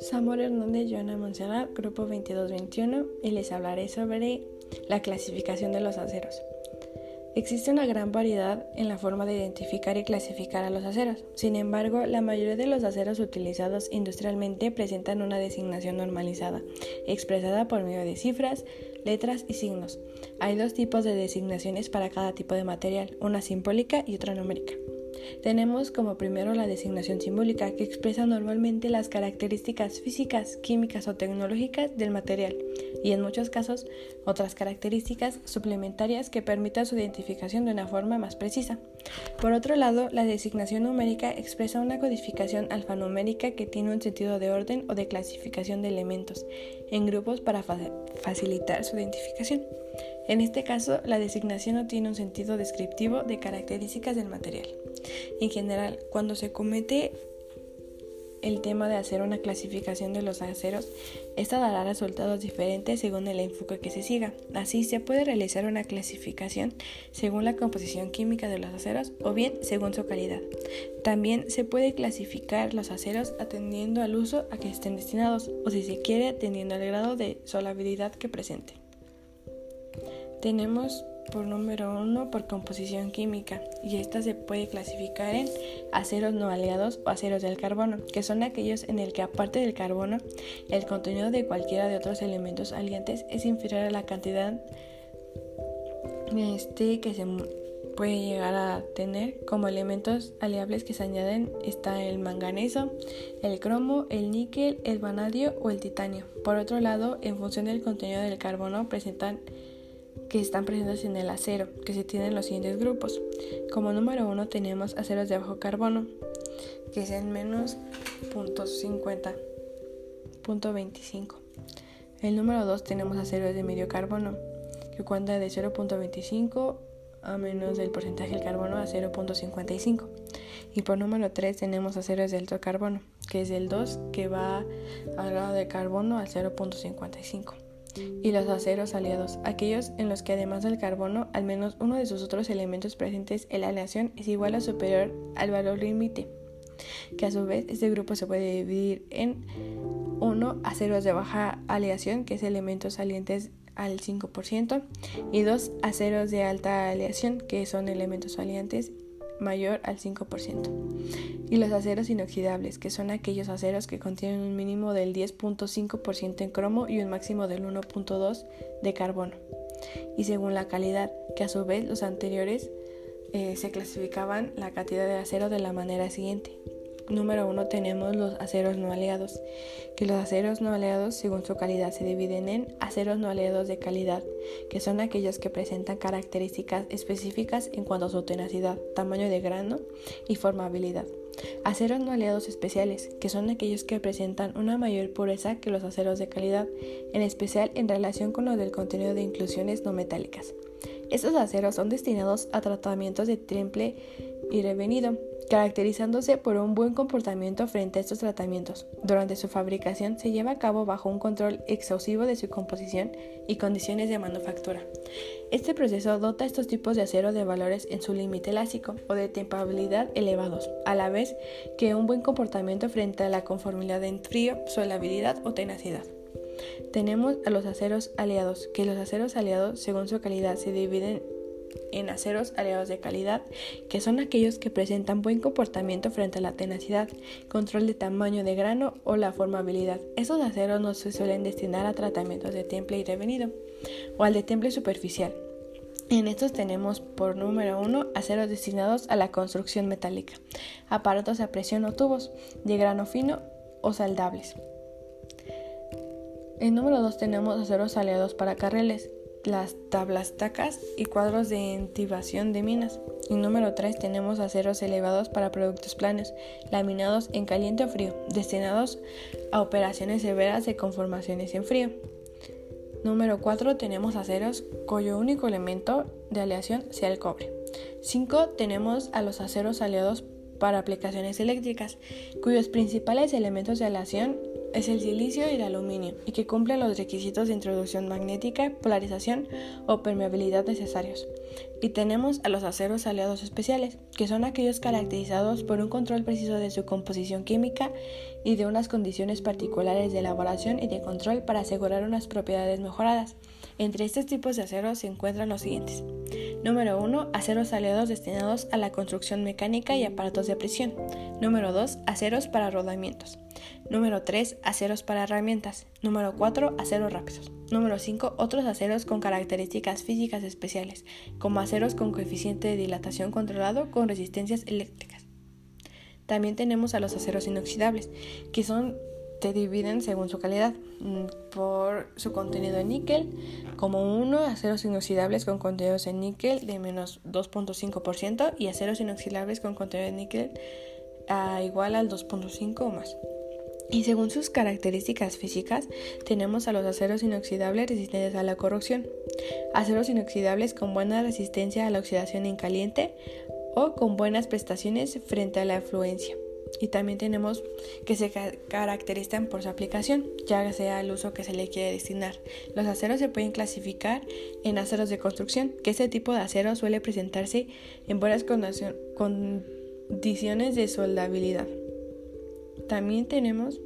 Samuel Hernández, Joana Monserrat, Grupo 2221, y les hablaré sobre la clasificación de los aceros. Existe una gran variedad en la forma de identificar y clasificar a los aceros. Sin embargo, la mayoría de los aceros utilizados industrialmente presentan una designación normalizada, expresada por medio de cifras, letras y signos. Hay dos tipos de designaciones para cada tipo de material, una simbólica y otra numérica. Tenemos como primero la designación simbólica, que expresa normalmente las características físicas, químicas o tecnológicas del material, y en muchos casos otras características suplementarias que permitan su identificación de una forma más precisa. Por otro lado, la designación numérica expresa una codificación alfanumérica que tiene un sentido de orden o de clasificación de elementos en grupos para facilitar su identificación. En este caso, la designación no tiene un sentido descriptivo de características del material. En general, cuando se comete el tema de hacer una clasificación de los aceros, esta dará resultados diferentes según el enfoque que se siga. Así se puede realizar una clasificación según la composición química de los aceros o bien según su calidad. También se puede clasificar los aceros atendiendo al uso a que estén destinados o si se quiere atendiendo al grado de solabilidad que presente. Tenemos por número uno por composición química y esta se puede clasificar en aceros no aliados o aceros del carbono, que son aquellos en el que aparte del carbono el contenido de cualquiera de otros elementos aliantes es inferior a la cantidad este que se puede llegar a tener como elementos aleables que se añaden está el manganeso, el cromo, el níquel, el vanadio o el titanio. Por otro lado, en función del contenido del carbono presentan que están presentes en el acero, que se tienen los siguientes grupos. Como número uno tenemos aceros de bajo carbono, que es en menos .50.25. El número 2 tenemos aceros de medio carbono, que cuenta de 0.25 a menos del porcentaje del carbono a 0.55. Y por número 3 tenemos aceros de alto carbono, que es el 2 que va al grado de carbono al 0.55 y los aceros aliados, aquellos en los que además del carbono, al menos uno de sus otros elementos presentes en la aleación es igual o superior al valor límite, que a su vez este grupo se puede dividir en 1 aceros de baja aleación, que es elementos salientes al 5%, y 2 aceros de alta aleación, que son elementos salientes mayor al 5%. Y los aceros inoxidables, que son aquellos aceros que contienen un mínimo del 10.5% en cromo y un máximo del 1.2% de carbono. Y según la calidad, que a su vez los anteriores eh, se clasificaban la cantidad de acero de la manera siguiente número uno tenemos los aceros no aliados, que los aceros no aliados según su calidad se dividen en aceros no aliados de calidad, que son aquellos que presentan características específicas en cuanto a su tenacidad, tamaño de grano y formabilidad. Aceros no aliados especiales, que son aquellos que presentan una mayor pureza que los aceros de calidad, en especial en relación con los del contenido de inclusiones no metálicas. Estos aceros son destinados a tratamientos de triple y revenido, caracterizándose por un buen comportamiento frente a estos tratamientos. Durante su fabricación se lleva a cabo bajo un control exhaustivo de su composición y condiciones de manufactura. Este proceso dota a estos tipos de acero de valores en su límite elástico o de tempabilidad elevados, a la vez que un buen comportamiento frente a la conformidad en frío, solabilidad o tenacidad. Tenemos a los aceros aliados, que los aceros aliados, según su calidad, se dividen en aceros aliados de calidad, que son aquellos que presentan buen comportamiento frente a la tenacidad, control de tamaño de grano o la formabilidad. Esos aceros no se suelen destinar a tratamientos de temple y revenido o al de temple superficial. En estos tenemos por número uno aceros destinados a la construcción metálica, aparatos a presión o tubos de grano fino o saldables. En número 2 tenemos aceros aliados para carriles, las tablas tacas y cuadros de entibación de minas. Y número 3 tenemos aceros elevados para productos planos, laminados en caliente o frío, destinados a operaciones severas de conformaciones en frío. Número 4 tenemos aceros cuyo único elemento de aleación sea el cobre. 5 tenemos a los aceros aliados para aplicaciones eléctricas, cuyos principales elementos de aleación es el silicio y el aluminio y que cumple los requisitos de introducción magnética, polarización o permeabilidad necesarios. Y tenemos a los aceros aliados especiales, que son aquellos caracterizados por un control preciso de su composición química y de unas condiciones particulares de elaboración y de control para asegurar unas propiedades mejoradas. Entre estos tipos de aceros se encuentran los siguientes. Número 1. Aceros aliados destinados a la construcción mecánica y aparatos de presión. Número 2. Aceros para rodamientos. Número 3. Aceros para herramientas. Número 4. Aceros rápidos. Número 5. Otros aceros con características físicas especiales, como aceros con coeficiente de dilatación controlado con resistencias eléctricas. También tenemos a los aceros inoxidables, que son se dividen según su calidad mm, por su contenido en níquel, como 1 aceros inoxidables con contenidos en níquel de menos 2.5% y aceros inoxidables con contenido en níquel a igual al 2.5 o más. Y según sus características físicas, tenemos a los aceros inoxidables resistentes a la corrosión, aceros inoxidables con buena resistencia a la oxidación en caliente o con buenas prestaciones frente a la afluencia y también tenemos que se caracterizan por su aplicación, ya sea el uso que se le quiere destinar. Los aceros se pueden clasificar en aceros de construcción, que este tipo de acero suele presentarse en buenas condiciones de soldabilidad. También tenemos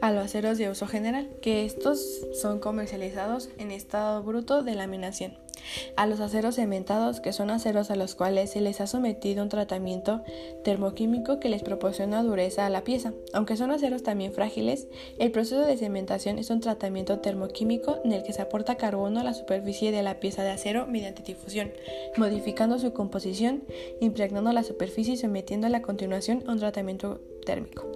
a los aceros de uso general, que estos son comercializados en estado bruto de laminación a los aceros cementados, que son aceros a los cuales se les ha sometido un tratamiento termoquímico que les proporciona dureza a la pieza. Aunque son aceros también frágiles, el proceso de cementación es un tratamiento termoquímico en el que se aporta carbono a la superficie de la pieza de acero mediante difusión, modificando su composición, impregnando la superficie y sometiéndola a continuación a un tratamiento térmico.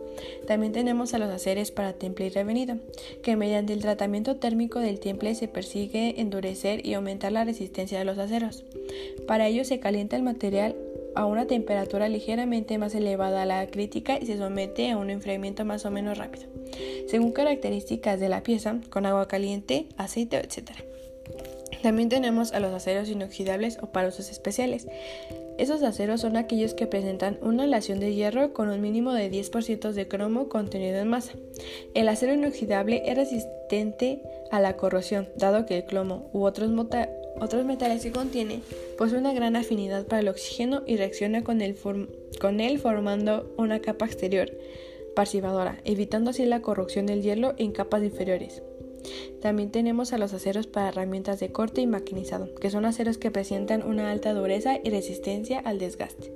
También tenemos a los aceres para temple y revenido, que mediante el tratamiento térmico del temple se persigue endurecer y aumentar la resistencia de los aceros. Para ello se calienta el material a una temperatura ligeramente más elevada a la crítica y se somete a un enfriamiento más o menos rápido, según características de la pieza, con agua caliente, aceite, etc. También tenemos a los aceros inoxidables o para usos especiales. Esos aceros son aquellos que presentan una aleación de hierro con un mínimo de 10% de cromo contenido en masa. El acero inoxidable es resistente a la corrosión, dado que el cromo u otros, metales que contiene posee una gran afinidad para el oxígeno y reacciona con, él formando una capa exterior pasivadora, evitando así la corrosión del hierro en capas inferiores. También tenemos a los aceros para herramientas de corte y maquinizado, que son aceros que presentan una alta dureza y resistencia al desgaste.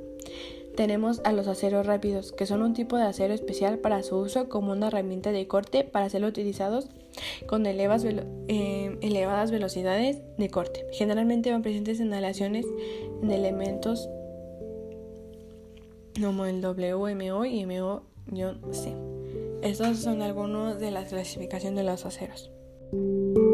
Tenemos a los aceros rápidos, que son un tipo de acero especial para su uso como una herramienta de corte para ser utilizados con eh, elevadas velocidades de corte. Generalmente van presentes en aleaciones en elementos como el WMO y MO-C. Estos son algunos de las clasificaciones de los aceros. Thank you.